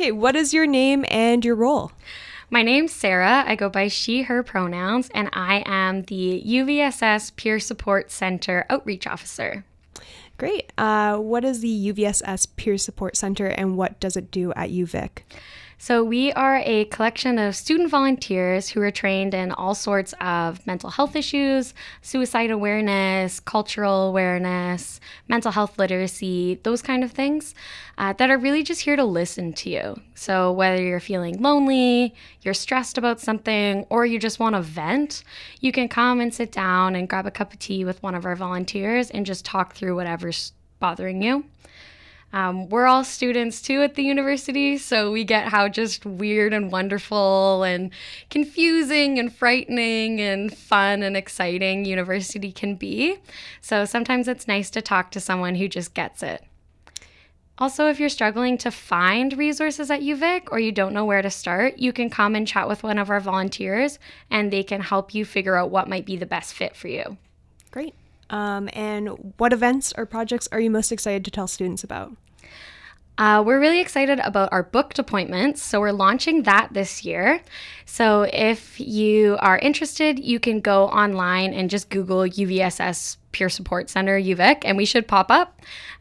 Okay, what is your name and your role? My name's Sarah. I go by she, her pronouns, and I am the UVSS Peer Support Center Outreach Officer. Great. Uh, what is the UVSS Peer Support Center and what does it do at UVic? So, we are a collection of student volunteers who are trained in all sorts of mental health issues, suicide awareness, cultural awareness, mental health literacy, those kind of things uh, that are really just here to listen to you. So, whether you're feeling lonely, you're stressed about something, or you just want to vent, you can come and sit down and grab a cup of tea with one of our volunteers and just talk through whatever's bothering you. Um, we're all students too at the university, so we get how just weird and wonderful and confusing and frightening and fun and exciting university can be. So sometimes it's nice to talk to someone who just gets it. Also, if you're struggling to find resources at UVic or you don't know where to start, you can come and chat with one of our volunteers and they can help you figure out what might be the best fit for you. Great. Um, and what events or projects are you most excited to tell students about? Uh, we're really excited about our booked appointments. So, we're launching that this year. So, if you are interested, you can go online and just Google UVSS Peer Support Center UVic, and we should pop up.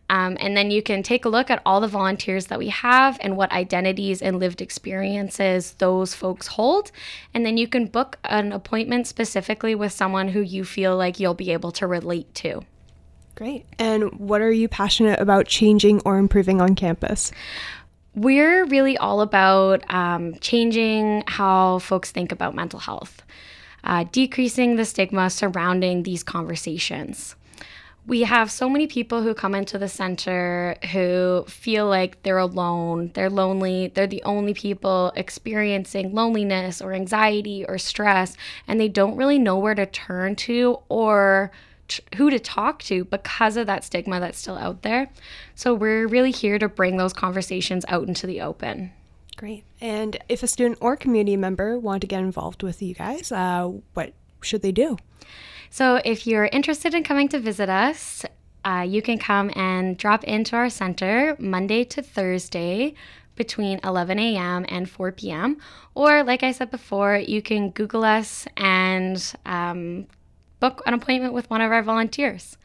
Um, and then you can take a look at all the volunteers that we have and what identities and lived experiences those folks hold. And then you can book an appointment specifically with someone who you feel like you'll be able to relate to. Great. And what are you passionate about changing or improving on campus? We're really all about um, changing how folks think about mental health, uh, decreasing the stigma surrounding these conversations we have so many people who come into the center who feel like they're alone, they're lonely, they're the only people experiencing loneliness or anxiety or stress, and they don't really know where to turn to or who to talk to because of that stigma that's still out there. So we're really here to bring those conversations out into the open. Great. And if a student or community member want to get involved with you guys, uh, what should they do? So if you're interested in coming to visit us, uh, you can come and drop into our center Monday to Thursday between 11 a.m. and 4 p.m. Or, like I said before, you can Google us and um, book an appointment with one of our volunteers.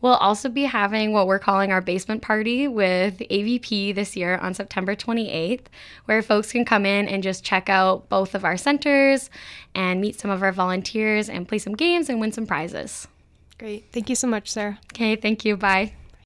We'll also be having what we're calling our basement party with AVP this year on September 28th, where folks can come in and just check out both of our centers and meet some of our volunteers and play some games and win some prizes. Great. Thank you so much, Sarah. Okay, thank you. Bye.